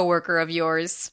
coworker of yours.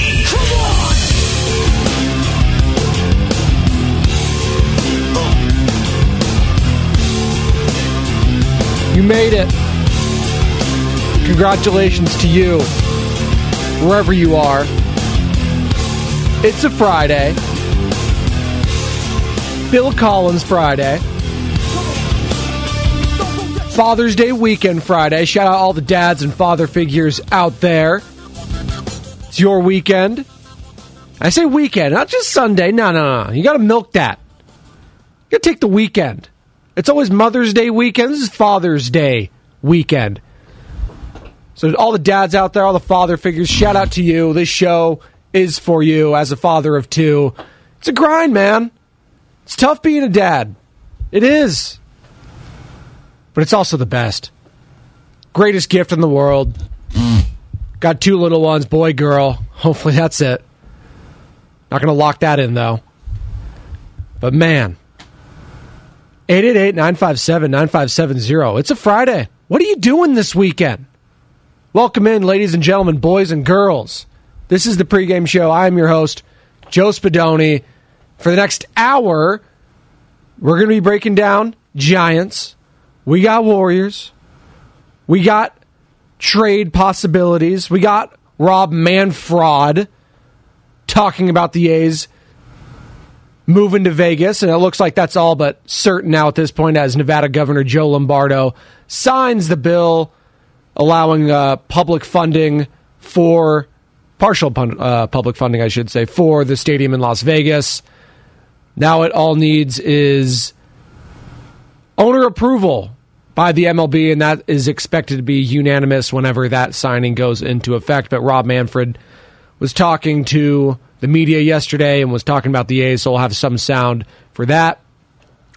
You made it. Congratulations to you, wherever you are. It's a Friday. Phil Collins Friday. Father's Day weekend Friday. Shout out all the dads and father figures out there. It's your weekend. I say weekend, not just Sunday. No, no, no. You got to milk that. You got to take the weekend. It's always Mother's Day weekend. This is Father's Day weekend. So, all the dads out there, all the father figures, shout out to you. This show is for you as a father of two. It's a grind, man. It's tough being a dad. It is. But it's also the best. Greatest gift in the world. Got two little ones, boy, girl. Hopefully that's it. Not going to lock that in, though. But man, 888 957 9570. It's a Friday. What are you doing this weekend? Welcome in, ladies and gentlemen, boys and girls. This is the pregame show. I am your host, Joe Spadoni. For the next hour, we're going to be breaking down Giants. We got Warriors. We got trade possibilities. We got Rob Manfred talking about the A's moving to Vegas, and it looks like that's all but certain now at this point as Nevada Governor Joe Lombardo signs the bill allowing uh, public funding for partial pun- uh, public funding, I should say, for the stadium in Las Vegas. Now it all needs is owner approval by the MLB, and that is expected to be unanimous whenever that signing goes into effect. But Rob Manfred was talking to the media yesterday and was talking about the A's, so we'll have some sound for that.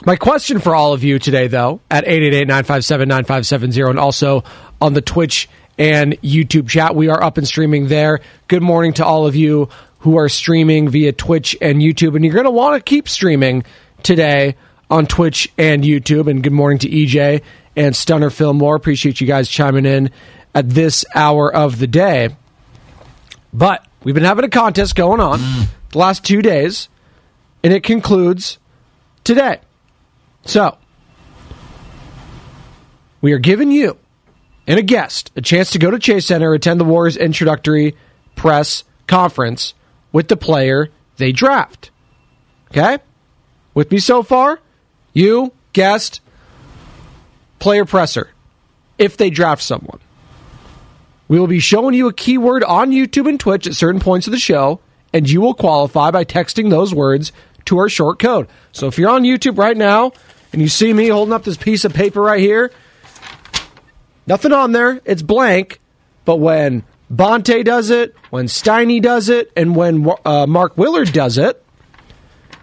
My question for all of you today, though, at 888 957 9570, and also on the Twitch and YouTube chat, we are up and streaming there. Good morning to all of you who are streaming via Twitch and YouTube, and you're going to want to keep streaming today on Twitch and YouTube. And good morning to EJ and Stunner Fillmore. Appreciate you guys chiming in at this hour of the day. But we've been having a contest going on mm. the last two days, and it concludes today. So, we are giving you and a guest a chance to go to Chase Center, attend the Warriors introductory press conference with the player they draft. Okay? With me so far? You, guest, player presser, if they draft someone. We will be showing you a keyword on YouTube and Twitch at certain points of the show, and you will qualify by texting those words to our short code. So if you're on YouTube right now and you see me holding up this piece of paper right here, nothing on there, it's blank. But when Bonta does it, when Steiny does it, and when uh, Mark Willard does it,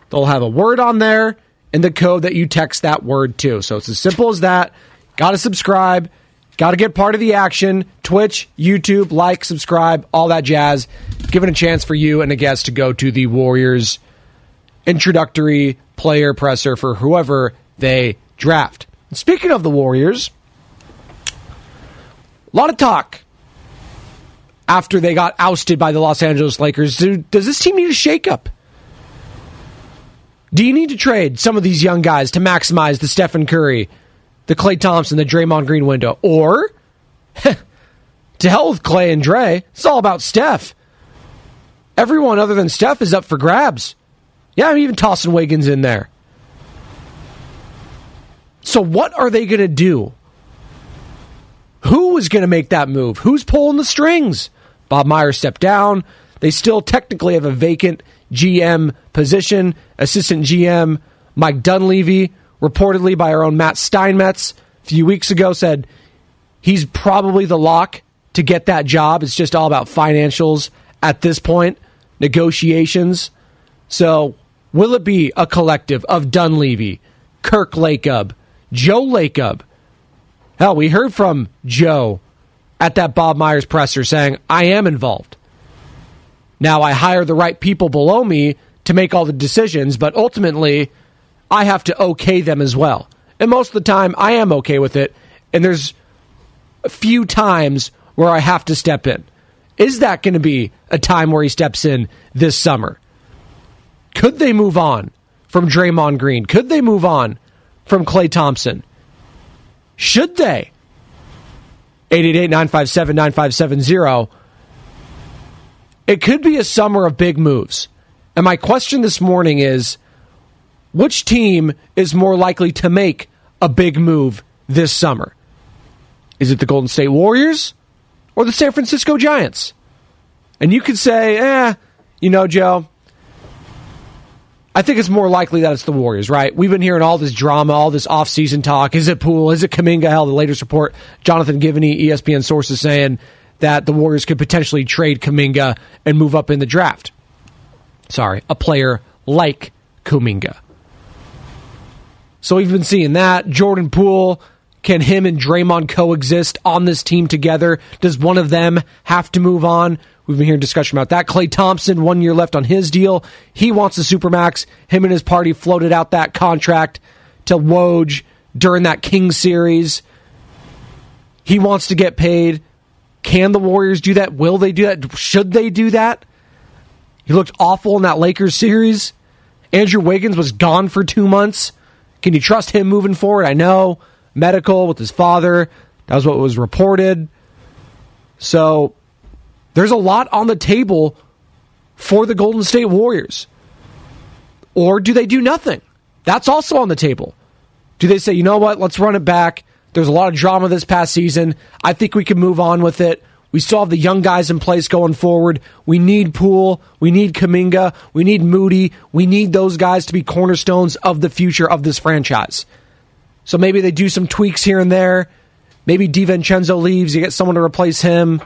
they'll have a word on there and the code that you text that word to. So it's as simple as that. Got to subscribe. Got to get part of the action. Twitch, YouTube, like, subscribe, all that jazz. Give it a chance for you and a guest to go to the Warriors introductory player presser for whoever they draft. Speaking of the Warriors, a lot of talk after they got ousted by the Los Angeles Lakers. Do, does this team need a shakeup? Do you need to trade some of these young guys to maximize the Stephen Curry, the Klay Thompson, the Draymond Green window? Or, to hell with Klay and Dre, it's all about Steph. Everyone other than Steph is up for grabs. Yeah, I'm even tossing Wiggins in there. So, what are they going to do? Who is going to make that move? Who's pulling the strings? Bob Myers stepped down. They still technically have a vacant GM position. Assistant GM Mike Dunleavy, reportedly by our own Matt Steinmetz, a few weeks ago said he's probably the lock to get that job. It's just all about financials at this point, negotiations. So, will it be a collective of Dunleavy, Kirk Lacob, Joe Lacob? Hell, we heard from Joe at that Bob Myers presser saying, I am involved. Now I hire the right people below me to make all the decisions, but ultimately I have to okay them as well. And most of the time I am okay with it, and there's a few times where I have to step in. Is that going to be a time where he steps in this summer? Could they move on from Draymond Green? Could they move on from Klay Thompson? Should they? 888 957 9570. It could be a summer of big moves. And my question this morning is which team is more likely to make a big move this summer? Is it the Golden State Warriors or the San Francisco Giants? And you could say, eh, you know, Joe, I think it's more likely that it's the Warriors, right? We've been hearing all this drama, all this offseason talk. Is it Poole? Is it Kuminga? Hell, the latest report, Jonathan Givony, ESPN sources saying that the Warriors could potentially trade Kuminga and move up in the draft. Sorry, a player like Kuminga. So we've been seeing that. Jordan Poole, can him and Draymond coexist on this team together? Does one of them have to move on? We've been hearing discussion about that. Klay Thompson, one year left on his deal. He wants the Supermax. Him and his party floated out that contract to Woj during that King series. He wants to get paid. Can the Warriors do that? Will they do that? Should they do that? He looked awful in that Lakers series. Andrew Wiggins was gone for two months. Can you trust him moving forward? I know medical with his father. That was what was reported. So there's a lot on the table for the Golden State Warriors. Or do they do nothing? That's also on the table. Do they say, you know what, let's run it back? There's a lot of drama this past season. I think we can move on with it. We still have the young guys in place going forward. We need Poole. We need Kuminga. We need Moody. We need those guys to be cornerstones of the future of this franchise. So maybe they do some tweaks here and there. Maybe DiVincenzo leaves. You get someone to replace him.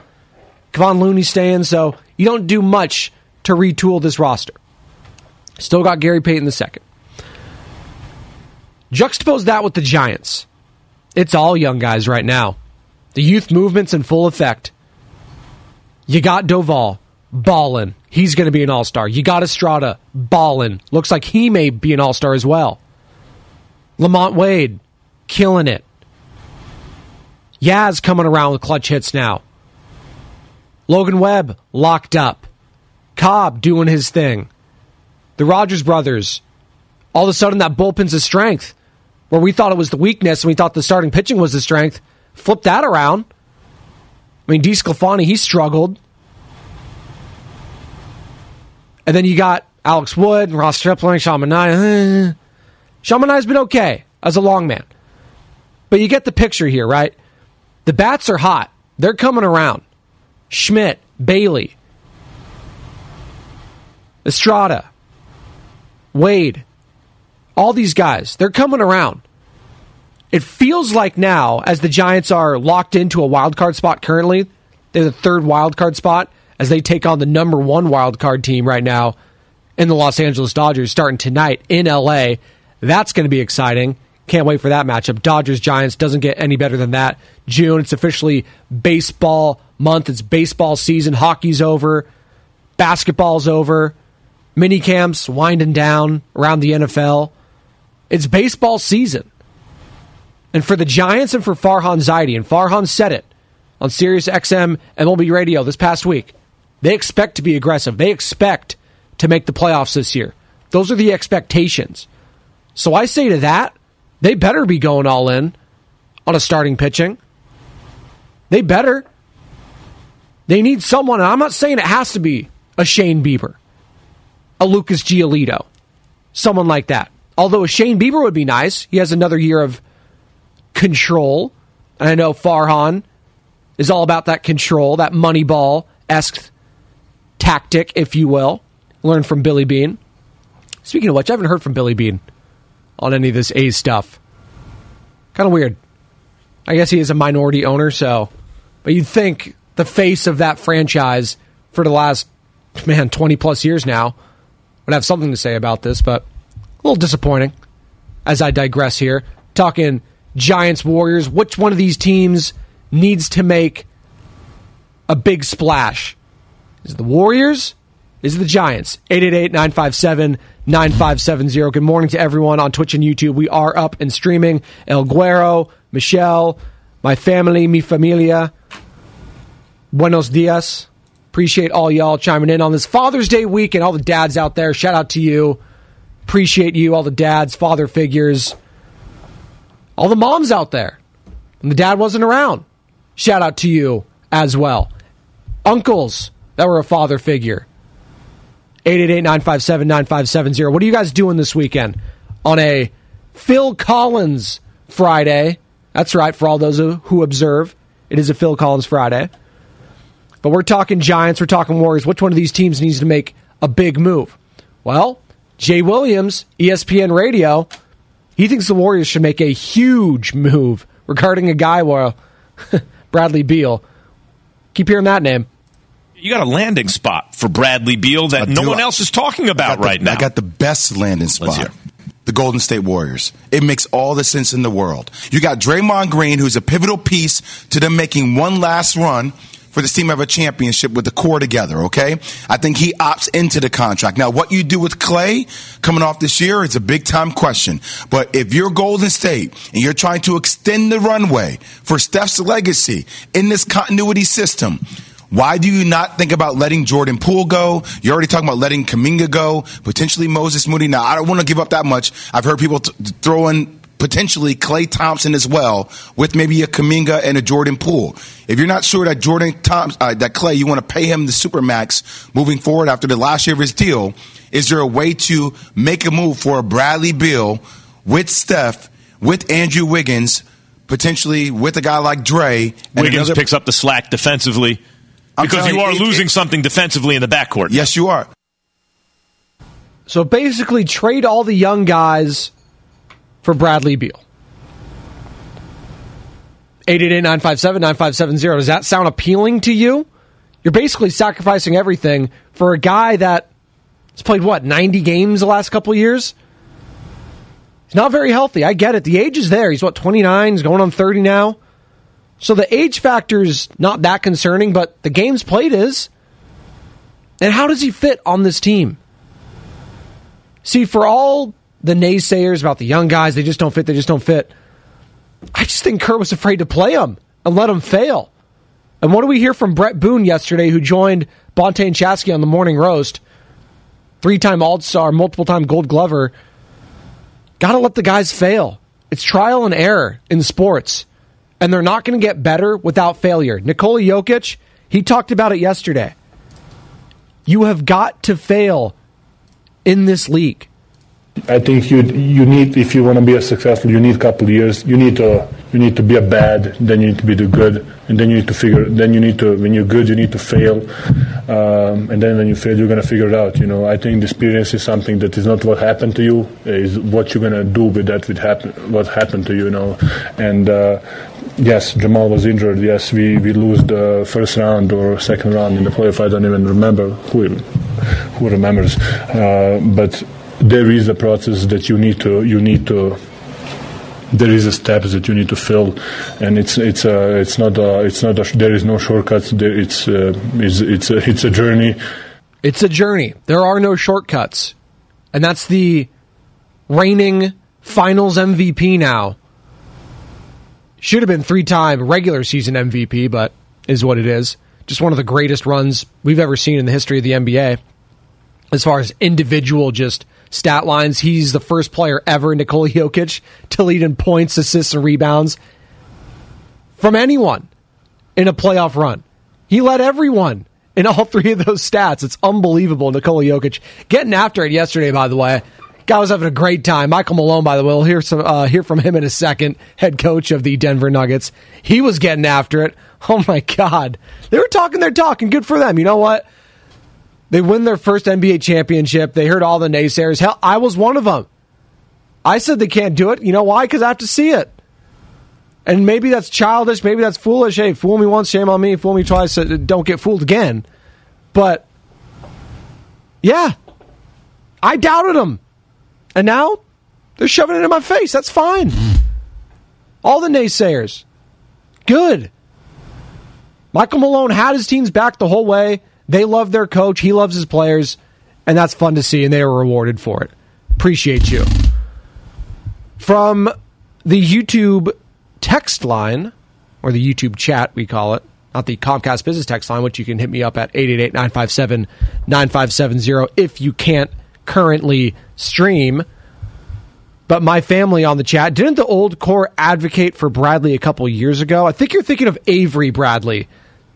Kevon Looney staying. So you don't do much to retool this roster. Still got Gary Payton the second. Juxtapose that with the Giants. It's all young guys right now. The youth movement's in full effect. You got Doval, ballin'. He's going to be an all star. You got Estrada, ballin'. Looks like he may be an all star as well. LaMonte Wade, killing it. Yaz coming around with clutch hits now. Logan Webb locked up. Cobb doing his thing. The Rogers brothers. All of a sudden, that bullpen's a strength. Where we thought it was the weakness and we thought the starting pitching was the strength. Flip that around. I mean, DeSclafani, he struggled. And then you got Alex Wood, and Ross Stripling. Sean Manaea's been okay as a long man. But you get the picture here, right? The bats are hot. They're coming around. Schmidt, Bailey, Estrada, Wade, all these guys, they're coming around. It feels like now, as the Giants are locked into a wild card spot currently, they're the third wild card spot as they take on the number one wild card team right now in the Los Angeles Dodgers starting tonight in LA. That's going to be exciting. Can't wait for that matchup. Dodgers Giants doesn't get any better than that. June, it's officially baseball month. It's baseball season. Hockey's over. Basketball's over. mini camps winding down around the NFL. It's baseball season. And for the Giants and for Farhan Zaidi, and Farhan said it on Sirius XM MLB Radio this past week, they expect to be aggressive. They expect to make the playoffs this year. Those are the expectations. So I say to that, they better be going all in on a starting pitching. They better. They need someone, and I'm not saying it has to be a Shane Bieber, a Lucas Giolito, someone like that. Although a Shane Bieber would be nice. He has another year of control. And I know Farhan is all about that control, that Moneyball esque tactic, if you will. Learn from Billy Beane. Speaking of which, I haven't heard from Billy Beane on any of this A's stuff. Kind of weird. I guess he is a minority owner, so. But you'd think the face of that franchise for the last, man, 20 plus years now would have something to say about this, but a little disappointing as I digress here. Talking Giants, Warriors. Which one of these teams needs to make a big splash? Is it the Warriors? Is it the Giants? 888 957 9570. Good morning to everyone on Twitch and YouTube. We are up and streaming. El Guero, Michelle, my family, mi familia. Buenos dias. Appreciate all y'all chiming in on this Father's Day week and all the dads out there. Shout out to you. Appreciate you, all the dads, father figures, all the moms out there. And the dad wasn't around. Shout out to you as well. Uncles that were a father figure. 888-957-9570. What are you guys doing this weekend on a Phil Collins Friday? That's right, for all those who observe, it is a Phil Collins Friday. But we're talking Giants, we're talking Warriors. Which one of these teams needs to make a big move? Well, Jay Williams, ESPN Radio, he thinks the Warriors should make a huge move regarding a guy, while Bradley Beal. Keep hearing that name you got a landing spot for Bradley Beal that no one else is talking about the, right now. I got the best landing spot. The Golden State Warriors. It makes all the sense in the world. You got Draymond Green, who's a pivotal piece to them making one last run for this team of a championship with the core together, okay? I think he opts into the contract. Now, what you do with Klay coming off this year is a big time question. But if you're Golden State and you're trying to extend the runway for Steph's legacy in this continuity system, why do you not think about letting Jordan Poole go? You're already talking about letting Kuminga go, potentially Moses Moody. Now, I don't want to give up that much. I've heard people t- throw in potentially Klay Thompson as well, with maybe a Kuminga and a Jordan Poole. If you're not sure that Jordan Thompson, uh, that Klay, you want to pay him the supermax moving forward after the last year of his deal, is there a way to make a move for a Bradley Beal with Steph, with Andrew Wiggins, potentially with a guy like Dre? Wiggins another- picks up the slack defensively because you are you, losing it, something defensively in the backcourt. Yes, you are. So basically, trade all the young guys for Bradley Beal. 888-957-9570. Does that sound appealing to you? You're basically sacrificing everything for a guy that has played, what, 90 games the last couple years? He's not very healthy. I get it. The age is there. He's, what, 29? He's going on 30 now. So the age factor is not that concerning, but the games played is. And how does he fit on this team? See, for all the naysayers about the young guys, they just don't fit, they just don't fit. I just think Kerr was afraid to play them and let them fail. And what do we hear from Brett Boone yesterday, who joined Bonta and Shasky on the morning roast? Three time All Star, multiple time Gold Glover. Got to let the guys fail. It's trial and error in sports and they're not going to get better without failure. Nikola Jokic, he talked about it yesterday. You have got to fail in this league. I think you you need if you want to be successful, you need a couple years. You need to you need to be a bad, then you need to be the good, and then you need to figure. Then you need to when you're good, you need to fail, um, and then when you fail, you're gonna figure it out. You know, I think the experience is something that is not what happened to you, is what you're gonna do with that. With happen, what happened to you, you know, and. Uh, yes, Jamal was injured. Yes, we, we lose the first round or second round in the playoff. I don't even remember who who remembers. Uh, but there is a process that you need to you need to there is a steps that you need to fill, and it's it's a it's not a it's not a, there is no shortcuts. There it's uh, it's it's a, it's a journey. It's a journey. There are no shortcuts. And that's the reigning finals MVP now. Should have been three time regular season MVP, but is what it is. Just one of the greatest runs we've ever seen in the history of the NBA. As far as individual just stat lines, he's the first player ever, Nikola Jokic, to lead in points, assists, and rebounds from anyone in a playoff run. He led everyone in all three of those stats. It's unbelievable. Nikola Jokic getting after it yesterday, by the way. Guy was having a great time. Michael Malone, by the way, we'll hear some uh, hear from him in a second. Head coach of the Denver Nuggets. He was getting after it. Oh my God, they were talking their talk, and good for them. You know what? They win their first NBA championship. They heard all the naysayers. Hell, I was one of them. I said they can't do it. You know why? Because I have to see it. And maybe that's childish. Maybe that's foolish. Hey, fool me once, shame on me. Fool me twice, uh, don't get fooled again. But yeah, I doubted them. And now they're shoving it in my face. That's fine. All the naysayers. Good. Michael Malone had his teams back the whole way. They love their coach. He loves his players. And that's fun to see. And they are rewarded for it. Appreciate you. From the YouTube text line, or the YouTube chat, we call it, not the Comcast business text line, which you can hit me up at 888 957 9570 if you can't currently stream. But my family on the chat, didn't the old core advocate for Bradley a couple years ago? I think you're thinking of Avery Bradley.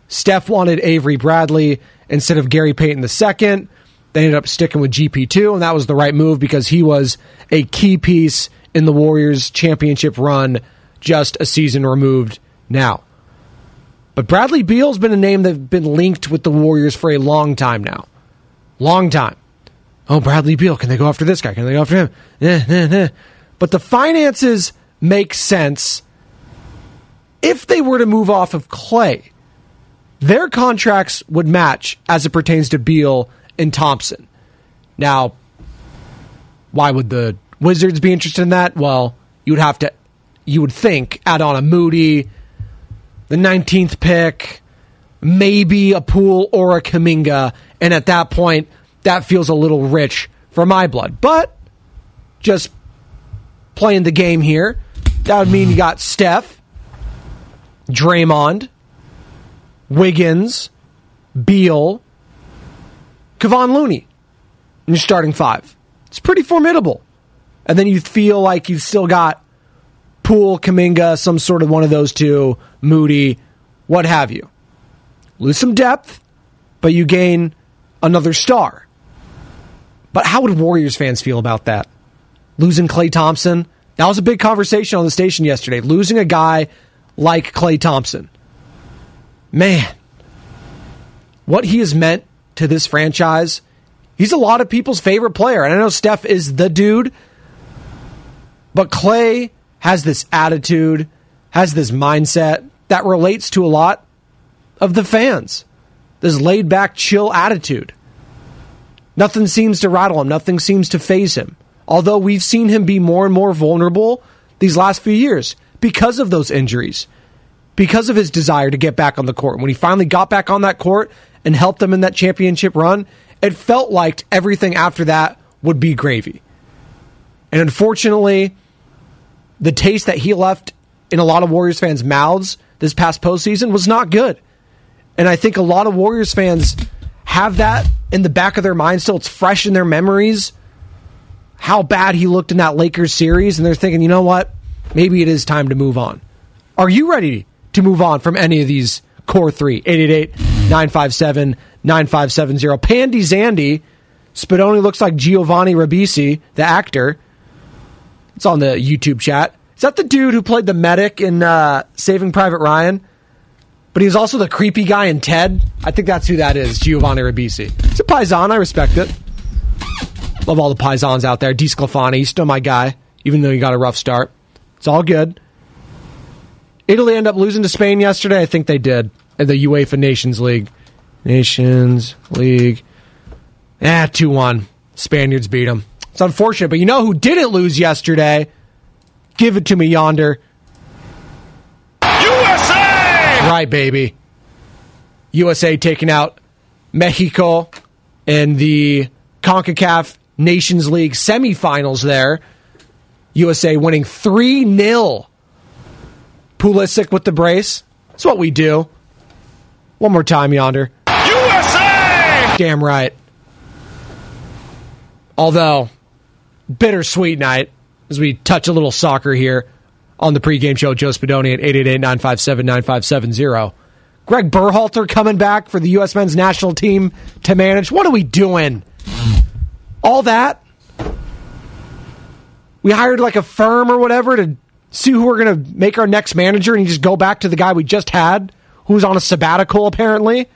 Steph wanted Avery Bradley instead of Gary Payton II. They ended up sticking with GP2, and that was the right move because he was a key piece in the Warriors' championship run just a season removed now. But Bradley Beal's been a name that's been linked with the Warriors for a long time now. Long time. Oh, Bradley Beal, can they go after this guy? Can they go after him? Eh, eh, eh. But the finances make sense if they were to move off of Klay. Their contracts would match as it pertains to Beal and Thompson. Now, why would the Wizards be interested in that? Well, you would have to you would think add on a Moody, the 19th pick, maybe a Poole or a Kuminga, and at that point, that feels a little rich for my blood. But just playing the game here, that would mean you got Steph, Draymond, Wiggins, Beal, Kevon Looney, and you're starting five. It's pretty formidable. And then you feel like you've still got Poole, Kuminga, some sort of one of those two, Moody, what have you. Lose some depth, but you gain another star. But how would Warriors fans feel about that? Losing Klay Thompson? That was a big conversation on the station yesterday. Losing a guy like Klay Thompson. Man, what he has meant to this franchise, he's a lot of people's favorite player. And I know Steph is the dude, but Klay has this attitude, has this mindset that relates to a lot of the fans. This laid back, chill attitude. Nothing seems to rattle him, nothing seems to phase him. Although we've seen him be more and more vulnerable these last few years because of those injuries, because of his desire to get back on the court. When he finally got back on that court and helped them in that championship run, it felt like everything after that would be gravy. And unfortunately, the taste that he left in a lot of Warriors fans' mouths this past postseason was not good. And I think a lot of Warriors fans have that in the back of their mind still. It's fresh in their memories how bad he looked in that Lakers series, and they're thinking, you know what? Maybe it is time to move on. Are you ready to move on from any of these core three? 888 957 9570. Pandy Zandy. Spadoni looks like Giovanni Ribisi, the actor. It's on the YouTube chat. Is that the dude who played the medic in uh, Saving Private Ryan? But he was also the creepy guy in Ted. I think that's who that is, Giovanni Ribisi. It's a paisan. I respect it. Love all the paisans out there. DeSclafani, he's still my guy, even though he got a rough start. It's all good. Italy end up losing to Spain yesterday. I think they did in the UEFA Nations League. Nations League. Ah, 2 1. Spaniards beat them. It's unfortunate, but you know who didn't lose yesterday? Give it to me yonder. USA! Right, baby. USA taking out Mexico in the CONCACAF Nations League semifinals there. USA winning 3 0. Pulisic with the brace. That's what we do. One more time, Yonder. USA! Damn right. Although, bittersweet night as we touch a little soccer here on the pregame show. Joe Spadoni at 888-957-9570. Greg Berhalter coming back for the U.S. men's national team to manage. What are we doing? All that? We hired like a firm or whatever to see who we're going to make our next manager and you just go back to the guy we just had who's on a sabbatical apparently.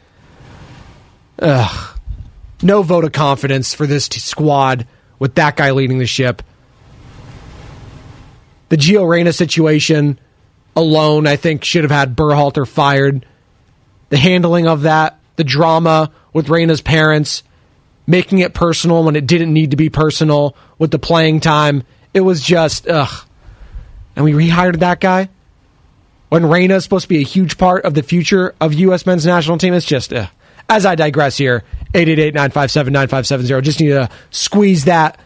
Ugh. No vote of confidence for this t- squad with that guy leading the ship. The Gio Reyna situation alone, I think, should have had Berhalter fired. The handling of that, the drama with Reyna's parents, making it personal when it didn't need to be personal with the playing time. It was just, ugh. And we rehired that guy when Reyna is supposed to be a huge part of the future of U.S. men's national team. It's just, ugh. as I digress here, 888-957-9570. Just need to squeeze that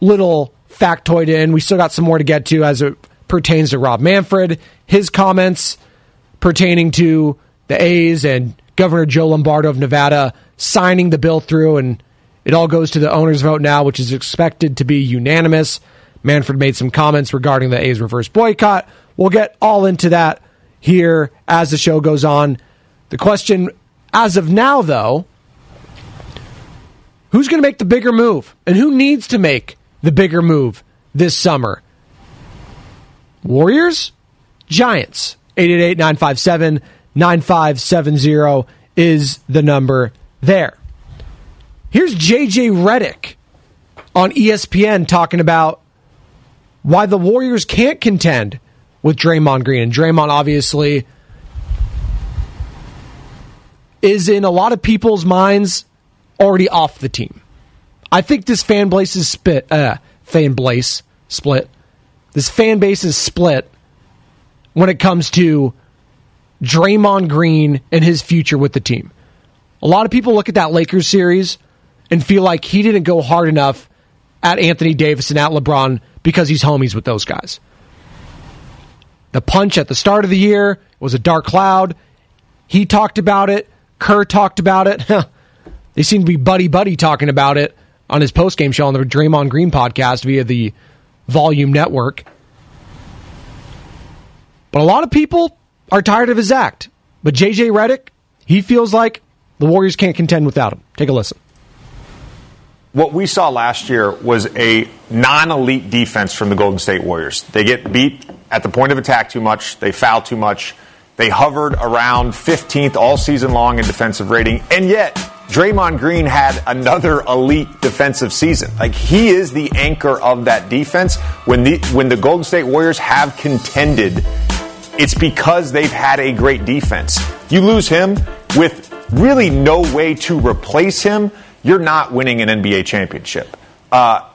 little factoid in. We still got some more to get to as it pertains to Rob Manfred, his comments pertaining to the A's and Governor Joe Lombardo of Nevada signing the bill through, and it all goes to the owner's vote now, which is expected to be unanimous. Manfred made some comments regarding the A's reverse boycott. We'll get all into that here as the show goes on. The question as of now, though, who's going to make the bigger move and who needs to make the bigger move this summer? Warriors? Giants. 888 957 9570 is the number there. Here's JJ Redick on ESPN talking about why the Warriors can't contend with Draymond Green. And Draymond obviously is in a lot of people's minds already off the team. I think this fan base is split. Uh, fan base split. This fan base is split when it comes to Draymond Green and his future with the team. A lot of people look at that Lakers series and feel like he didn't go hard enough at Anthony Davis and at LeBron because he's homies with those guys. The punch at the start of the year was a dark cloud. He talked about it. Kerr talked about it. they seem to be buddy buddy talking about it on his post game show on the Draymond Green podcast via the Volume Network. But a lot of people are tired of his act. But JJ Redick, he feels like the Warriors can't contend without him. Take a listen. What we saw last year was a non elite defense from the Golden State Warriors. They get beat at the point of attack too much, they foul too much. They hovered around 15th all season long in defensive rating, and yet Draymond Green had another elite defensive season. Like he is the anchor of that defense. When the when the Golden State Warriors have contended, it's because they've had a great defense. You lose him with really no way to replace him, you're not winning an NBA championship. Uh,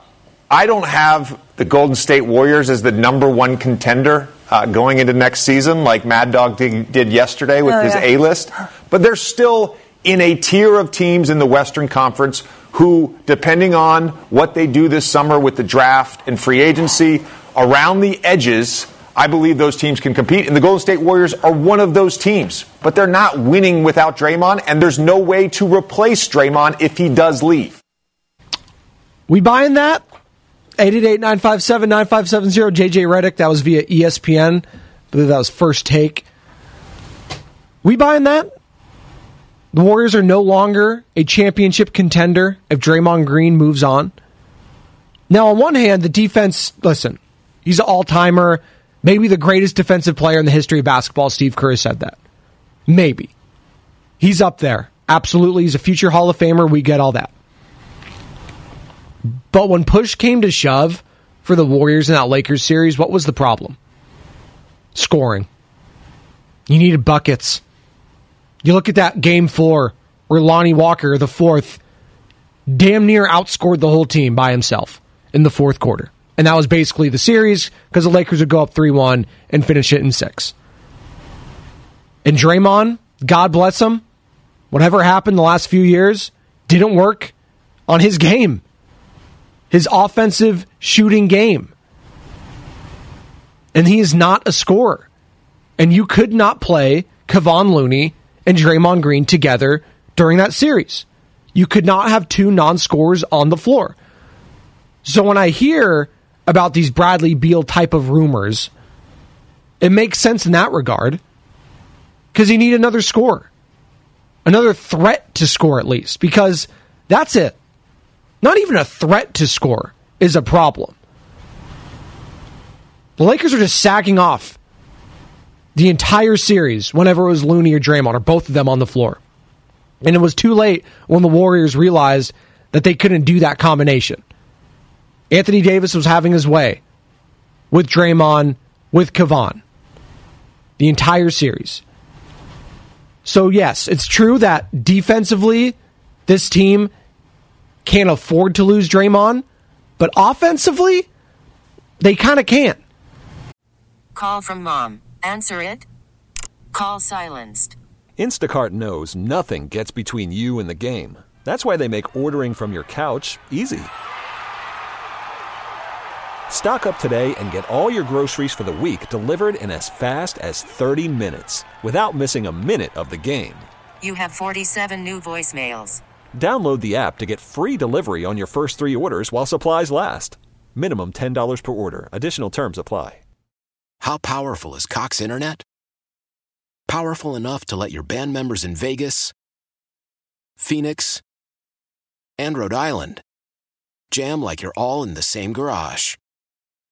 I don't have the Golden State Warriors as the number one contender uh, going into next season, like Mad Dog did, did yesterday with Oh, his yeah. A list. But they're still in a tier of teams in the Western Conference who, depending on what they do this summer with the draft and free agency, around the edges, I believe those teams can compete. And the Golden State Warriors are one of those teams. But they're not winning without Draymond, and there's no way to replace Draymond if he does leave. We buying that? 888-957-9570. JJ Redick, that was via ESPN. I believe that was first take. We buying that? The Warriors are no longer a championship contender if Draymond Green moves on. Now, on one hand, the defense, listen, he's an all timer, maybe the greatest defensive player in the history of basketball. Steve Kerr said that. Maybe. He's up there. Absolutely. He's a future Hall of Famer. We get all that. But when push came to shove for the Warriors in that Lakers series, what was the problem? Scoring. You needed buckets. You look at that game four where Lonnie Walker, the fourth, damn near outscored the whole team by himself in the fourth quarter. And that was basically the series because the Lakers would go up 3 1 and finish it in six. And Draymond, God bless him, whatever happened the last few years didn't work on his game, his offensive shooting game. And he is not a scorer. And you could not play Kevon Looney and Draymond Green together during that series. You could not have two non scorers on the floor. So when I hear about these Bradley Beal type of rumors, it makes sense in that regard because you need another score, another threat to score at least, because that's it. Not even a threat to score is a problem. The Lakers are just sagging off the entire series whenever it was Looney or Draymond or both of them on the floor. And it was too late when the Warriors realized that they couldn't do that combination. Anthony Davis was having his way with Draymond, with Kevon, the entire series. So, yes, it's true that defensively, this team can't afford to lose Draymond, but offensively, they kind of can't. Call from mom. Answer it. Call silenced. Instacart knows nothing gets between you and the game. That's why they make ordering from your couch easy. Stock up today and get all your groceries for the week delivered in as fast as 30 minutes without missing a minute of the game. You have 47 new voicemails. Download the app to get free delivery on your first three orders while supplies last. Minimum $10 per order. Additional terms apply. How powerful is Cox Internet? Powerful enough to let your band members in Vegas, Phoenix, and Rhode Island jam like you're all in the same garage.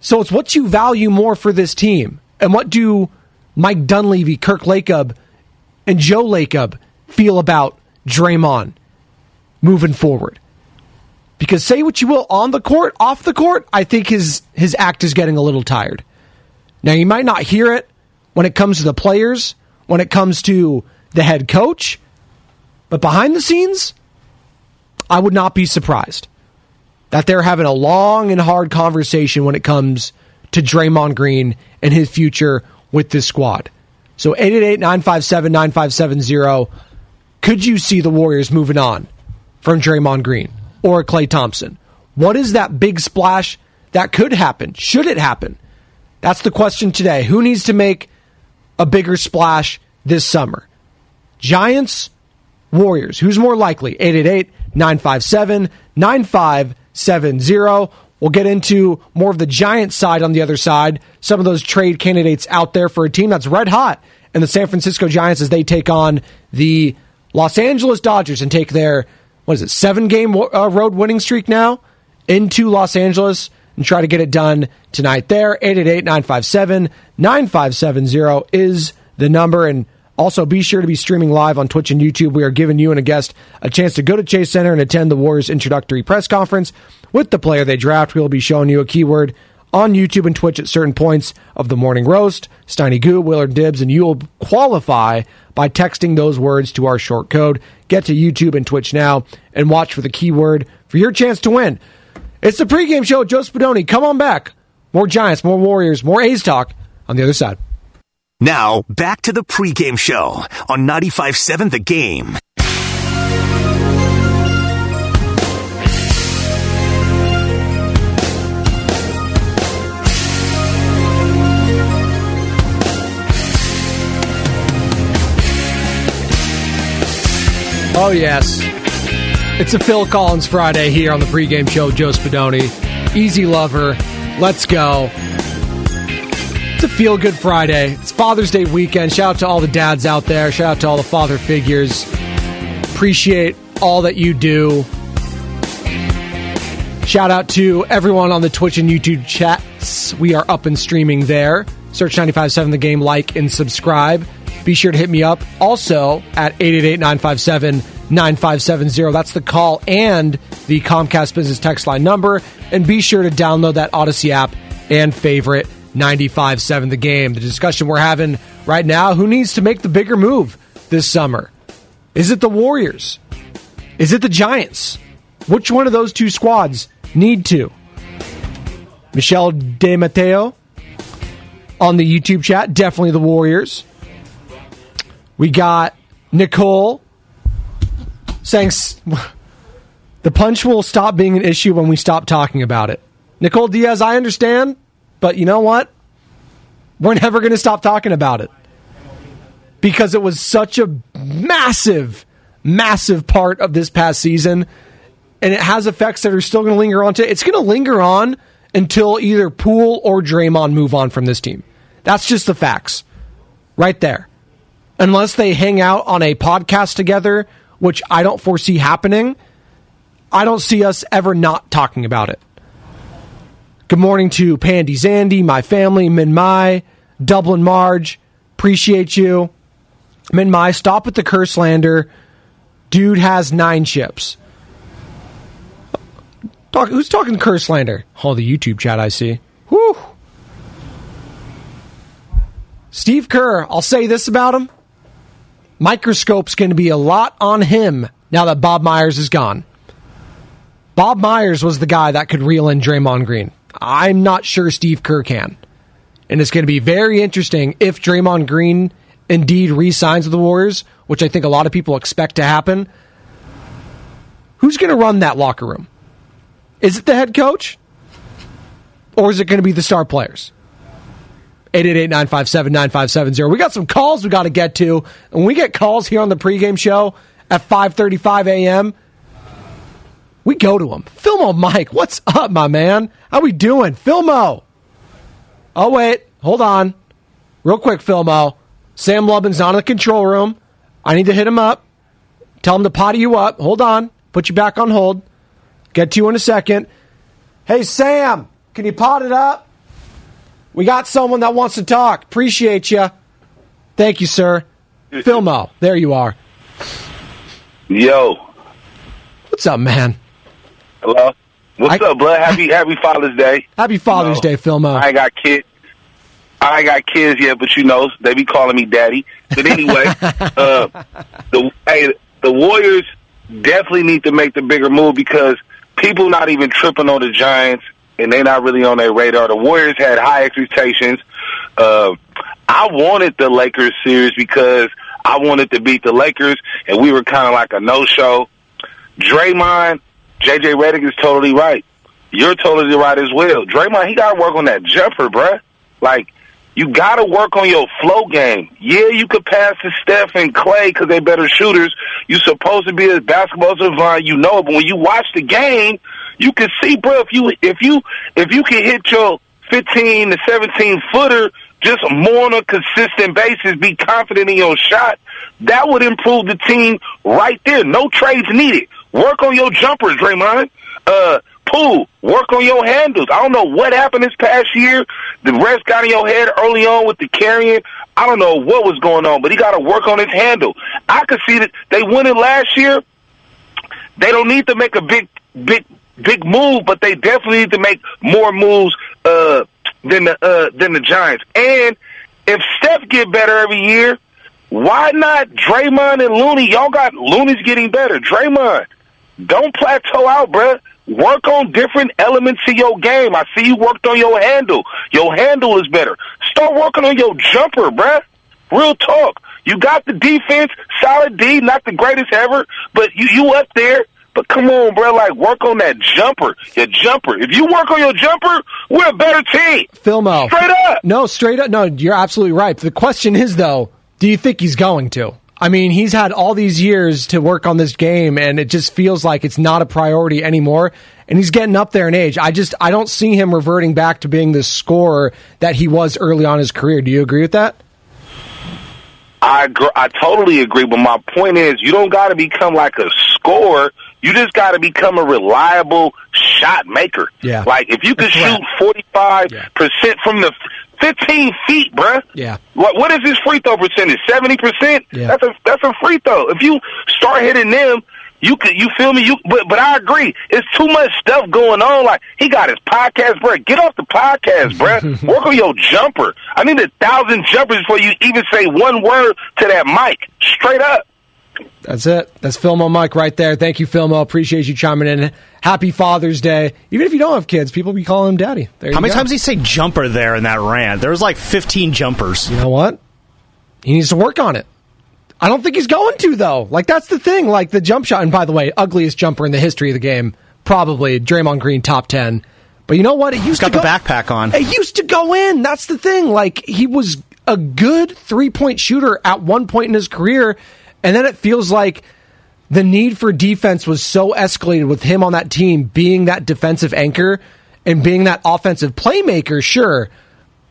So it's what you value more for this team. And what do Mike Dunleavy, Kirk Lacob, and Joe Lacob feel about Draymond moving forward? Because say what you will on the court, off the court, I think his his act is getting a little tired. Now you might not hear it when it comes to the players, when it comes to the head coach, but behind the scenes, I would not be surprised that they're having a long and hard conversation when it comes to Draymond Green and his future with this squad. So 888-957-9570. Could you see the Warriors moving on from Draymond Green or Klay Thompson? What is that big splash that could happen? Should it happen? That's the question today. Who needs to make a bigger splash this summer? Giants, Warriors. Who's more likely? 888 957 9570. We'll get into more of the Giants side on the other side. Some of those trade candidates out there for a team that's red hot. And the San Francisco Giants as they take on the Los Angeles Dodgers and take their, what is it, seven game uh, road winning streak now into Los Angeles and try to get it done tonight there. 888 957 9570 is the number. And also, be sure to be streaming live on Twitch and YouTube. We are giving you and a guest a chance to go to Chase Center and attend the Warriors introductory press conference with the player they draft. We'll be showing you a keyword on YouTube and Twitch at certain points of the morning roast. Steiny Goo, Willard Dibs, and you will qualify by texting those words to our short code. Get to YouTube and Twitch now and watch for the keyword for your chance to win. It's the pregame show. Joe Spadoni, come on back. More Giants, more Warriors, more A's talk on the other side. Now, back to the pregame show on 95.7 The Game. Oh, yes. It's a Phil Collins Friday here on the pregame show. Joe Spadoni, Easy Lover. Let's go. It's a feel good Friday. It's Father's Day weekend. Shout out to all the dads out there. Shout out to all the father figures. appreciate all that you do. Shout out to everyone on the Twitch and YouTube chats. We are up and streaming there. Search 957 the game, like and subscribe. Be sure to hit me up also at 888 957 9570. That's the call and the Comcast Business Text Line number. And be sure to download that Audacy app and favorite 95.7 the game. The discussion we're having right now who needs to make the bigger move this summer? Is it the Warriors? Is it the Giants? Which one of those two squads need to? Michelle De Matteo on the YouTube chat, definitely the Warriors. We got Nicole saying the punch will stop being an issue when we stop talking about it. Nicole Diaz, I understand, but you know what? We're never going to stop talking about it because it was such a massive, massive part of this past season, and it has effects that are still going to linger on. To it's going to linger on until either Poole or Draymond move on from this team. That's just the facts, right there. Unless they hang out on a podcast together, which I don't foresee happening, I don't see us ever not talking about it. Good morning to Pandy Zandy, my family, Min Mai, Dublin Marge. Appreciate you. Min Mai, stop with the curse lander. Dude has nine ships. Talk, who's talking curse lander? Oh, the YouTube chat I see. Whew. Steve Kerr, I'll say this about him. Microscope's going to be a lot on him now that Bob Myers is gone. Bob Myers was the guy that could reel in Draymond Green. I'm not sure Steve Kerr can. And it's going to be very interesting if Draymond Green indeed re-signs with the Warriors, which I think a lot of people expect to happen. Who's going to run that locker room? Is it the head coach? Or is it going to be the star players? 888-957-9570. We got some calls we got to get to. And we get calls here on the pregame show at 5.35 a.m., we go to him. Filmo Mike, what's up, my man? How we doing? Filmo. Oh, wait. Hold on. Real quick, Filmo. Sam Lubin's not in the control room. I need to hit him up. Tell him to potty you up. Hold on. Put you back on hold. Get to you in a second. Hey, Sam, can you pot it up? We got someone that wants to talk. Appreciate you. Thank you, sir. Filmo, there you are. Yo. What's up, man? Hello. What's I, up, bud? Happy Happy Father's Day. Happy Father's Day, Filmo. I ain't got kids. I ain't got kids yet, but you know they be calling me daddy. But anyway, uh, the hey, the Warriors definitely need to make the bigger move because people not even tripping on the Giants and they're not really on their radar. The Warriors had high expectations. Uh, I wanted the Lakers series because I wanted to beat the Lakers, and we were kind of like a no-show. Draymond JJ Redick is totally right. You're totally right as well. Draymond, he got to work on that jumper, bruh. Like, you got to work on your flow game. Yeah, you could pass to Steph and Klay because they're better shooters. You're supposed to be a basketball savant, you know. But when you watch the game, you can see, bro. If you if you if you can hit your 15 to 17 footer just more on a consistent basis, be confident in your shot, that would improve the team right there. No trades needed. Work on your jumpers, Draymond. Uh, Poole, work on your handles. I don't know what happened this past year. The rest got in your head early on with the carrying. I don't know what was going on, but he got to work on his handle. I could see that they won it last year. They don't need to make a big, big, big move, but they definitely need to make more moves uh, than the uh, than the Giants. And if Steph get better every year, why not Draymond and Looney? Y'all got Looney's getting better. Draymond, don't plateau out, bruh. Work on different elements of your game. I see you worked on your handle. Your handle is better. Start working on your jumper, bruh. Real talk. You got the defense, solid D, not the greatest ever, but you you up there. But come on, bro, like work on that jumper. Your jumper. If you work on your jumper, we're a better team. Filmo. Straight up. No, straight up. No, you're absolutely right. The question is though, do you think he's going to? I mean, he's had all these years to work on this game, and it just feels like it's not a priority anymore. And he's getting up there in age. I just I don't see him reverting back to being the scorer that he was early on in his career. Do you agree with that? I agree, I totally agree, but my point is, you don't got to become like a scorer. You just got to become a reliable shot maker. Yeah. Like if you can shoot forty five percent from the fifteen feet, bruh. Yeah. What what is his free throw percentage? Seventy percent. Yeah. That's a that's a free throw. If you start hitting them, you could you feel me? You but but I agree. It's too much stuff going on. Like he got his podcast, bruh. Get off the podcast, bruh. Work on your jumper. I need a thousand jumpers before you even say one word to that mic. Straight up. That's it. That's Filmo Mike right there. Thank you, Filmo. Appreciate you chiming in. Happy Father's Day. Even if you don't have kids, people be calling him daddy. There How many go. times did he say jumper there in that rant? There was like 15 jumpers. You know what? He needs to work on it. I don't think he's going to though. Like that's the thing. Like the jump shot, and by the way, ugliest jumper in the history of the game, probably Draymond Green top ten. But you know what? It used got to the backpack on. It used to go in. That's the thing. Like he was a good three point shooter at one point in his career, and then it feels like the need for defense was so escalated with him on that team being that defensive anchor and being that offensive playmaker, sure,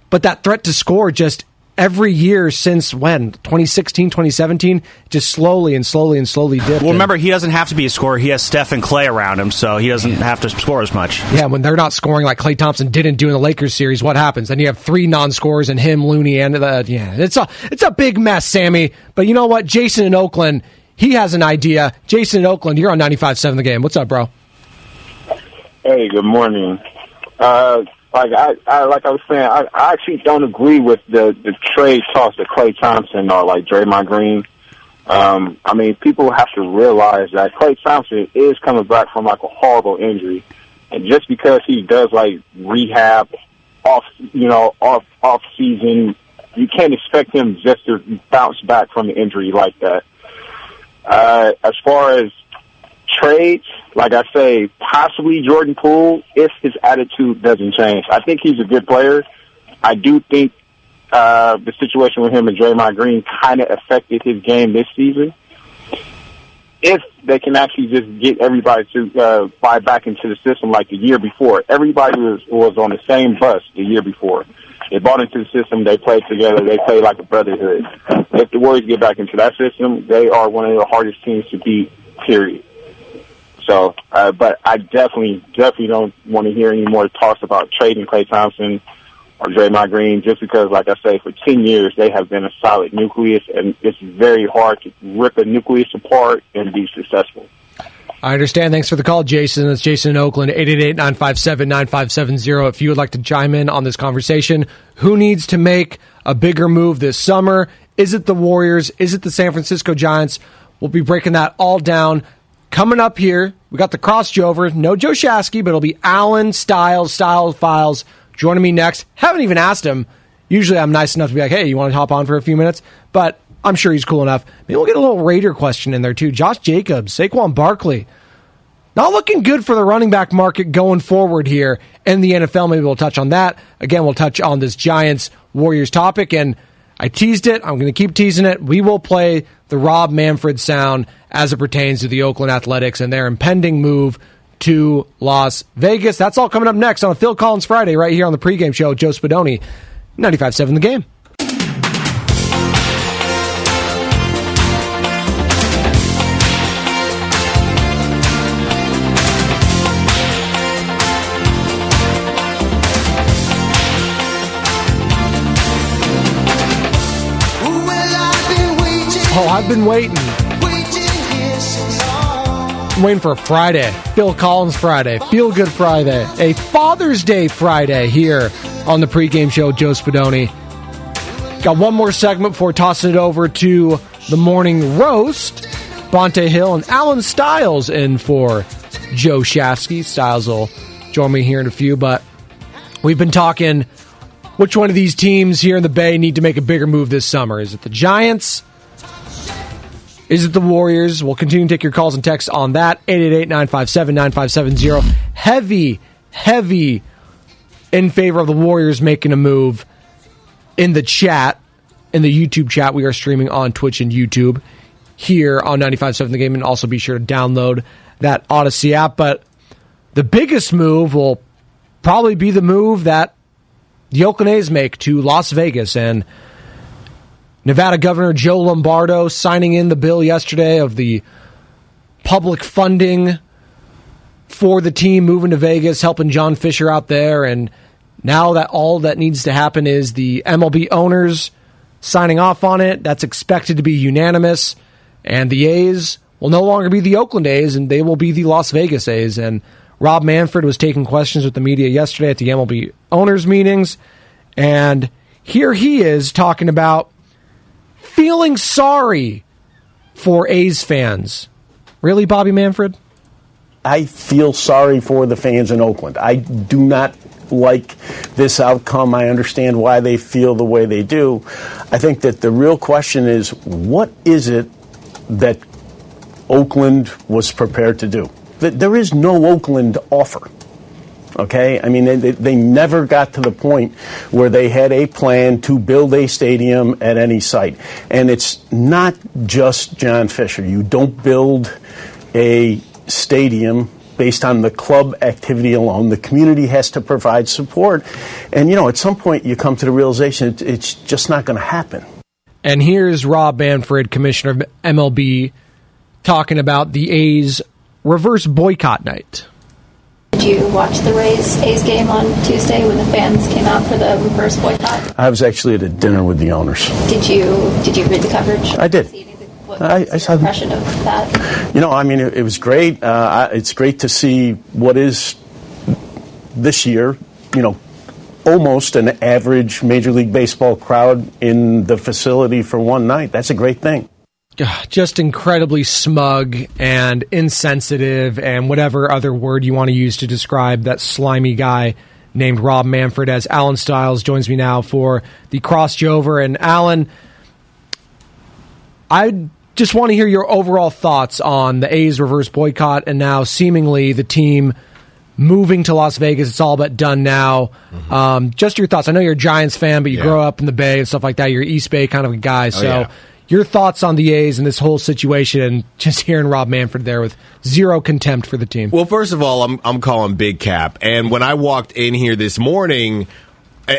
but that threat to score just every year since when? 2016 2017 just slowly and slowly and slowly dipped Well, remember, he doesn't have to be a scorer. He has Steph and Klay around him, so he doesn't have to score as much. yeah when they're not scoring like Klay Thompson didn't do in the lakers series what happens? Then you have three non-scorers and him looney and the yeah it's a it's a big mess sammy. But you know what? Jason in oakland he has an idea. Jason in oakland you're on 95.7 the game. What's up bro? Hey, good morning. Uh, like I, I like I was saying, I, I actually don't agree with the the trade toss to Klay Thompson or like Draymond Green. Um, I mean, people have to realize that Klay Thompson is coming back from like a horrible injury, and just because he does like rehab off, you know, off off season, you can't expect him just to bounce back from the injury like that. Uh, as far as trades, like I say, possibly Jordan Poole if his attitude doesn't change. I think he's a good player. I do think uh, the situation with him and Draymond Green kind of affected his game this season. If they can actually just get everybody to uh, buy back into the system like the year before, everybody was was on the same bus the year before. They bought into the system. They played together. They played like a brotherhood. If the Warriors get back into that system, they are one of the hardest teams to beat. Period. So, uh, but I definitely, definitely don't want to hear any more talks about trading Klay Thompson or Draymond Green, just because, like I say, for ten years they have been a solid nucleus, and it's very hard to rip a nucleus apart and be successful. I understand. Thanks for the call, Jason. It's Jason in Oakland, 888-957-9570. If you would like to chime in on this conversation, who needs to make a bigger move this summer? Is it the Warriors? Is it the San Francisco Giants? We'll be breaking that all down. Coming up here, we got the crossover. No Joe Shasky, but it'll be Alan Stiles, Stiles Files, joining me next. Haven't even asked him. Usually I'm nice enough to be like, hey, you want to hop on for a few minutes? But I'm sure he's cool enough. Maybe we'll get a little Raider question in there too. Josh Jacobs, Saquon Barkley. Not looking good for the running back market going forward here in the NFL. Maybe we'll touch on that. Again, we'll touch on this Giants Warriors topic. And I teased it. I'm going to keep teasing it. We will play the Rob Manfred sound as it pertains to the Oakland Athletics and their impending move to Las Vegas. That's all coming up next on a Phil Collins Friday right here on the pregame show. Joe Spadoni, 95.7 The Game. Oh, I've been waiting. Waiting for Friday. Phil Collins Friday. Feel Good Friday. A Father's Day Friday here on the pregame show, Joe Spadoni. Got one more segment before tossing it over to the morning roast. Bonta Hill and Alan Stiles in for Joe Shasky. Stiles will join me here in a few, but we've been talking which one of these teams here in the Bay need to make a bigger move this summer. Is it the Giants? Is it the Warriors? We'll continue to take your calls and texts on that. 888-957-9570. Heavy, heavy in favor of the Warriors making a move in the chat, in the YouTube chat. We are streaming on Twitch and YouTube here on 95.7 The Game, and also be sure to download that Audacy app. But the biggest move will probably be the move that the Oakland A's make to Las Vegas, and Nevada Governor Joe Lombardo signing in the bill yesterday of the public funding for the team moving to Vegas, helping John Fisher out there. And now that all that needs to happen is the MLB owners signing off on it. That's expected to be unanimous. And the A's will no longer be the Oakland A's, and they will be the Las Vegas A's. And Rob Manfred was taking questions with the media yesterday at the MLB owners meetings. And here he is talking about feeling sorry for A's fans. Really, Bobby Manfred? I feel sorry for the fans in Oakland. I do not like this outcome. I understand why they feel the way they do. I think that the real question is what is it that Oakland was prepared to do? There is no Oakland offer. Okay? I mean, they, they never got to the point where they had a plan to build a stadium at any site. And it's not just John Fisher. You don't build a stadium based on the club activity alone. The community has to provide support. And, you know, at some point you come to the realization it's just not going to happen. And here's Rob Manfred, commissioner of MLB, talking about the A's reverse boycott night. Did you watch the Rays A's game on Tuesday when the fans came out for the reverse boycott? I was actually at a dinner with the owners. Did you did you read the coverage? I did. What I, I saw impression of that. You know, I mean, it, it was great. Uh, it's great to see what is this year. You know, almost an average Major League Baseball crowd in the facility for one night. That's a great thing just incredibly smug and insensitive and whatever other word you want to use to describe that slimy guy named Rob Manfred as Alan Stiles joins me now for the crossover and Alan I just want to hear your overall thoughts on the A's reverse boycott and now seemingly the team moving to Las Vegas. It's all but done now. Mm-hmm. Um, just your thoughts. I know you're a Giants fan, but you yeah. grow up in the Bay and stuff like that. You're East Bay kind of a guy. Oh, so yeah your thoughts on the A's and this whole situation, and just hearing Rob Manfred there with zero contempt for the team. Well, first of all, I'm I'm calling big cap, and when I walked in here this morning.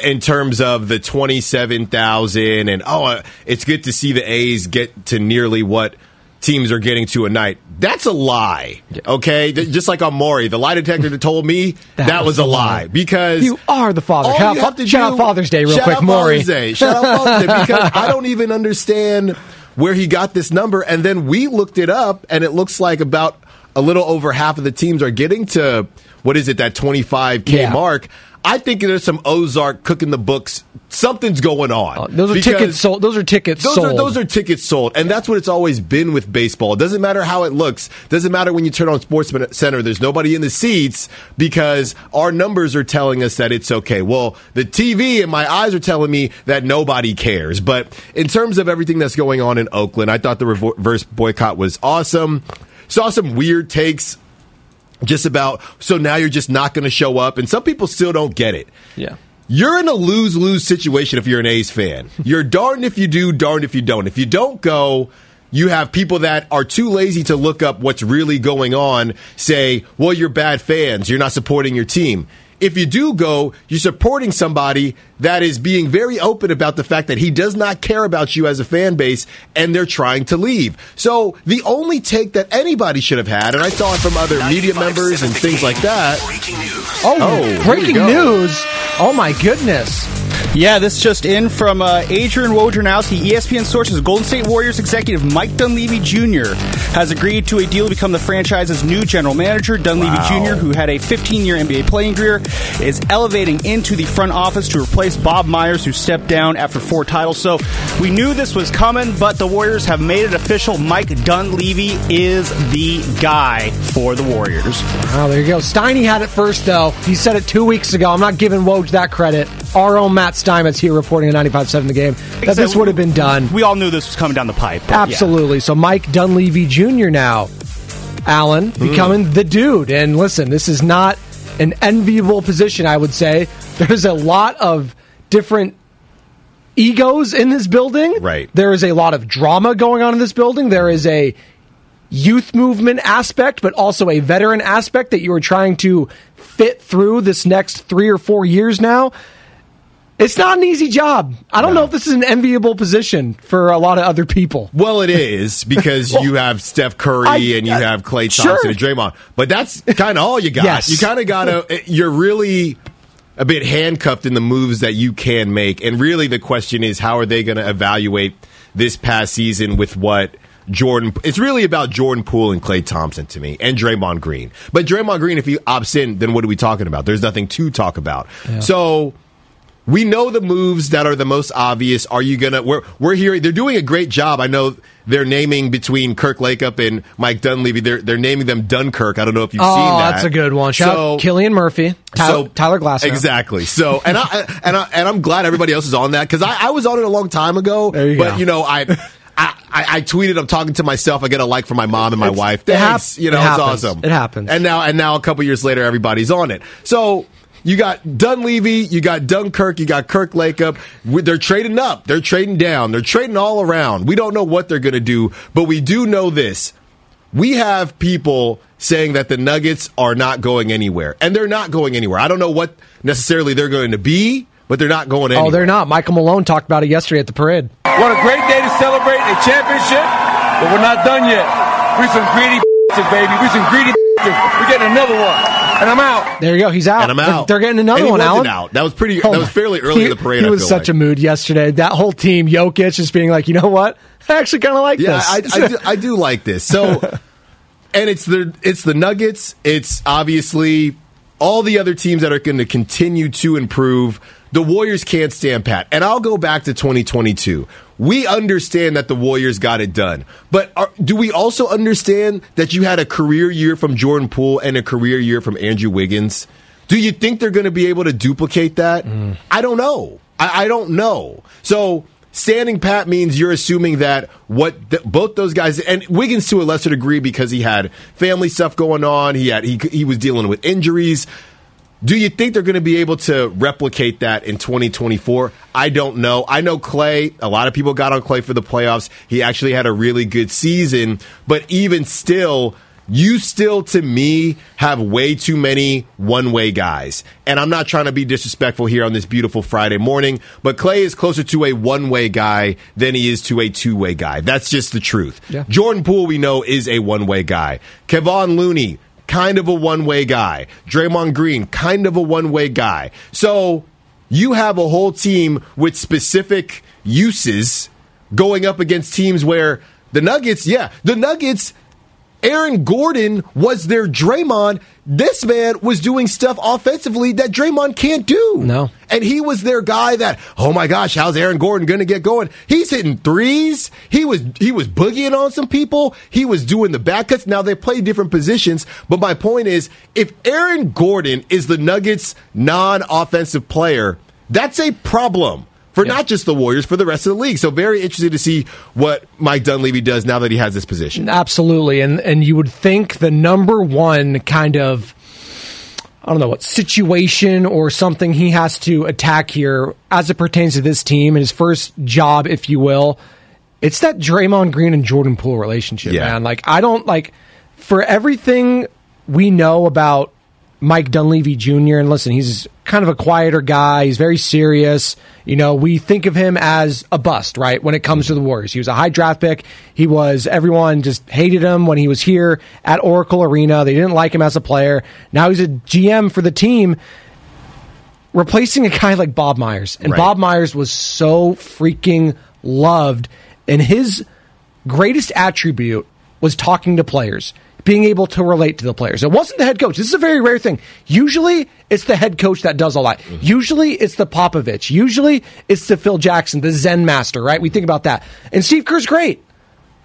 In terms of the twenty-seven thousand, and oh, uh, it's good to see the A's get to nearly what teams are getting to a night. That's a lie. Okay, just like on Maury, the lie detector that told me that, that was, a lie. because you are the father. Shout, you to shout out Father's Day real shout quick, out Maury. Father's Day. Shout out Father's Day because I don't even understand where he got this number, and then we looked it up, and it looks like about a little over half of the teams are getting to what is it that 25k yeah. mark. I think there's some Ozark cooking the books. Something's going on. Uh, those are tickets sold. Those are tickets those sold. Are, those are tickets sold, and that's what it's always been with baseball. It doesn't matter how it looks. Doesn't matter when you turn on Sports Center. There's nobody in the seats because our numbers are telling us that it's okay. Well, the TV and my eyes are telling me that nobody cares. But in terms of everything that's going on in Oakland, I thought the reverse boycott was awesome. Saw some weird takes just about so now you're just not going to show up and some people still don't get it yeah you're in a lose lose situation if you're an A's fan. You're darned if you do, darned if you don't. If you don't go, you have people that are too lazy to look up what's really going on, say, well, you're bad fans. You're not supporting your team if you do go, you're supporting somebody that is being very open about the fact that he does not care about you as a fan base and they're trying to leave. So the only take that anybody should have had, and I saw it from other media members and things like that. Oh, oh breaking news. Oh my goodness. Yeah, this just in from uh, Adrian Wojnarowski. ESPN sources Golden State Warriors executive Mike Dunleavy Jr. has agreed to a deal to become the franchise's new general manager. Dunleavy wow. Jr., who had a 15-year NBA playing career, is elevating into the front office to replace Bob Myers, who stepped down after four titles. So we knew this was coming, but the Warriors have made it official. Mike Dunleavy is the guy for the Warriors. Wow, there you go. Steiny had it first, though. He said it two weeks ago. I'm not giving Woj that credit. Our own Matt Steinmetz here reporting at 95.7 the game that this would have been done. We all knew this was coming down the pipe. Absolutely. Yeah. So Mike Dunleavy Jr. now, Alan, mm. becoming the dude. And listen, this is not an enviable position, I would say. There's a lot of different egos in this building. Right. There is a lot of drama going on in this building. There is a youth movement aspect, but also a veteran aspect that you are trying to fit through this next three or four years now. It's not an easy job. I don't know if this is an enviable position for a lot of other people. Well, it is because you have Steph Curry I- and you I- have Klay Thompson sure. and Draymond, but that's kind of all you got. Yes. You kind of got to. You're really a bit handcuffed in the moves that you can make, and really the question is how are they going to evaluate this past season with what. Jordan, it's really about Jordan Poole and Klay Thompson to me, and Draymond Green. But Draymond Green, if he opts in, then what are we talking about? There's nothing to talk about. Yeah. So we know the moves that are the most obvious. Are you gonna? We're we're hearing they're doing a great job. I know they're naming between Kirk Lacob and Mike Dunleavy. They're they're naming them Dunkirk. I don't know if you've oh, seen that. that's a good one. Shout out Cillian Murphy, Tyler, Tyler Glass. Exactly. So, and I and I and I'm glad everybody else is on that because I, I was on it a long time ago. you but go. you know, I, I I tweeted. I'm talking to myself. I get a like from my mom and my It's- wife. it hap- Thanks. you know, it it's awesome. It happens. And now and now a couple years later, everybody's on it. So. You got Dunleavy, you got Dunkirk, you got Kirk Lacob. We- They're trading up, they're trading down, they're trading all around. We don't know what they're going to do, but we do know this we have people saying that the Nuggets are not going anywhere, and they're not going anywhere. I don't know what necessarily they're going to be, but they're not going anywhere. Oh, they're not. Michael Malone talked about it yesterday at the parade. What a great day to celebrate a championship, but we're not done yet. We're some greedy baby. We're some greedy We're getting another one. And I'm out. There you go. He's out. And I'm They're- out. They're, getting another And he one, wasn't Alan. out. That was pretty. Oh that was fairly early he, in the parade. He I was feel such like. a mood yesterday. That whole team, Jokic, just being like, you know what? I actually kind of like Yeah, this. I, I, do, I do like this. So, and it's the it's the Nuggets. It's obviously all the other teams that are going to continue to improve. The Warriors can't stand pat. And I'll go back to 2022. We understand that the Warriors got it done. But are, do we also understand that you had a career year from Jordan Poole and a career year from Andrew Wiggins? Do you think they're going to be able to duplicate that? Mm. I don't know. I, I don't know. So standing pat means you're assuming that what th- both those guys and Wiggins to a lesser degree because he had family stuff going on. He had he he was dealing with injuries. Do you think they're going to be able to replicate that in 2024? I don't know. I know Klay, a lot of people got on Klay for the playoffs. He actually had a really good season, but even still, you still, to me, have way too many one way guys. And I'm not trying to be disrespectful here on this beautiful Friday morning, but Klay is closer to a one way guy than he is to a two way guy. That's just the truth. Yeah. Jordan Poole, we know, is a one way guy. Kevon Looney, kind of a one way guy. Draymond Green, kind of a one way guy. So you have a whole team with specific uses going up against teams where the Nuggets, yeah, the Nuggets. Aaron Gordon was their Draymond. This man was doing stuff offensively that Draymond can't do. No. And he was their guy that, oh my gosh, how's Aaron Gordon going to get going? He's hitting threes. He was he was boogieing on some people. He was doing the back cuts. Now they play different positions, but my point is, if Aaron Gordon is the Nuggets non-offensive player, that's a problem for not just the Warriors, for the rest of the league. So very interested to see what Mike Dunleavy does now that he has this position. Absolutely, and and you would think the number one kind of I don't know what situation or something he has to attack here as it pertains to this team and his first job, if you will. It's that Draymond Green and Jordan Poole relationship, Yeah. man. Like I don't like for everything we know about Mike Dunleavy Jr. And listen, he's kind of a quieter guy. He's very serious. You know, we think of him as a bust, right? When it comes to the Warriors, he was a high draft pick. He was everyone just hated him when he was here at Oracle Arena. They didn't like him as a player. Now he's a GM for the team replacing a guy like Bob Myers. And Right. Bob Myers was so freaking loved. And his greatest attribute was talking to players, being able to relate to the players. It wasn't the head coach. This is a very rare thing. Usually it's the head coach that does all that. Mm-hmm. Usually it's the Popovich. Usually it's the Phil Jackson, the Zen master, right? We think about that. And Steve Kerr's great.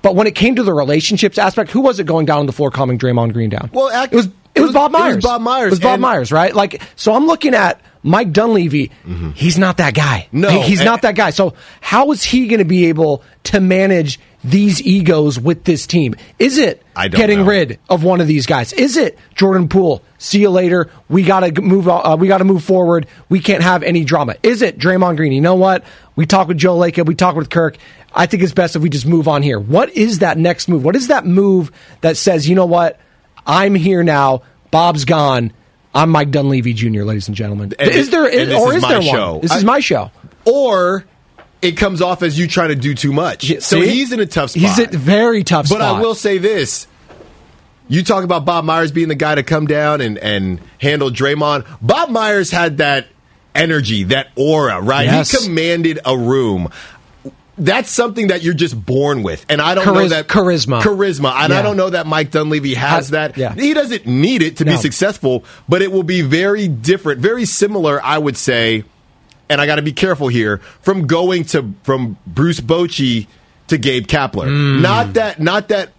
But when it came to the relationships aspect, who was it going down on the floor calming Draymond Green down? Well, act- it was it, was, Bob it was Myers. Bob Myers, It was Bob and- Myers, right? Like, so I'm looking at Mike Dunleavy. Mm-hmm. He's not that guy. No, He- he's not that guy. So how is he going to be able to manage these egos with this team? Is it getting know. rid of one of these guys? Is it Jordan Poole? See you later. We got to move. Uh, we got to move forward. We can't have any drama. Is it Draymond Green? You know what? We talk with Joe Lacob. We talk with Kirk. I think it's best if we just move on here. What is that next move? What is that move that says, you know what? I'm here now. Bob's gone. I'm Mike Dunleavy Jr., ladies and gentlemen. And is there, or is is my there show. one? This I- is my show. Or it comes off as you trying to do too much. so he's in a tough spot. He's a very tough But spot. But I will say this. You talk about Bob Myers being the guy to come down and, and handle Draymond. Bob Myers had that energy, that aura, right? Yes. He commanded a room. That's something that you're just born with. And I don't know that charisma. Charisma. And Yeah. I don't know that Mike Dunleavy has that. yeah. He doesn't need it to be successful, but it will be very different, very similar, I would say, and I got to be careful here from going to from Bruce Bochy to Gabe Kapler. Mm. Not that, not that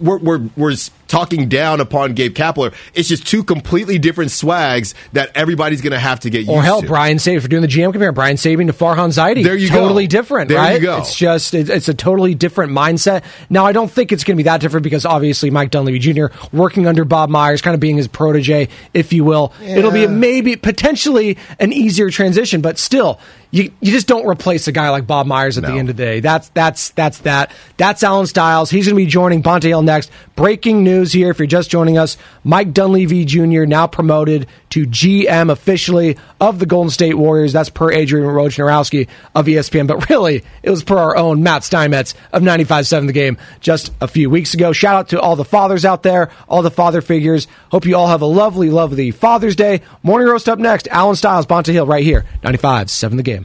we're, we're we're talking down upon Gabe Kapler. It's just two completely different swags that everybody's going to have to get used Or hell, to. Brian Sabean for doing the GM compare. Brian Sabean to Farhan Zaidi. There you go. totally different, There you right? go. It's just it, it's a totally different mindset. Now, I don't think it's going to be that different because obviously Mike Dunleavy Jr. working under Bob Myers, kind of being his protege, if you will. It'll be Yeah. maybe potentially an easier transition, but still, you you just don't replace a guy like Bob Myers at the end of the day. That's that's that's that. That's Alan Stiles. He's going to be joining Bonta Hill next. Breaking news here. If you're just joining us, Mike Dunleavy Jr. now promoted to GM officially of the Golden State Warriors. That's per Adrian Wojnarowski of ESPN. But really, it was per our own Matt Steinmetz of 95.7 The Game just a few weeks ago. Shout out to all the fathers out there, all the father figures. Hope you all have a lovely, lovely Father's Day. Morning roast up next. Alan Stiles, Bonta Hill, right here. 95.7 The Game.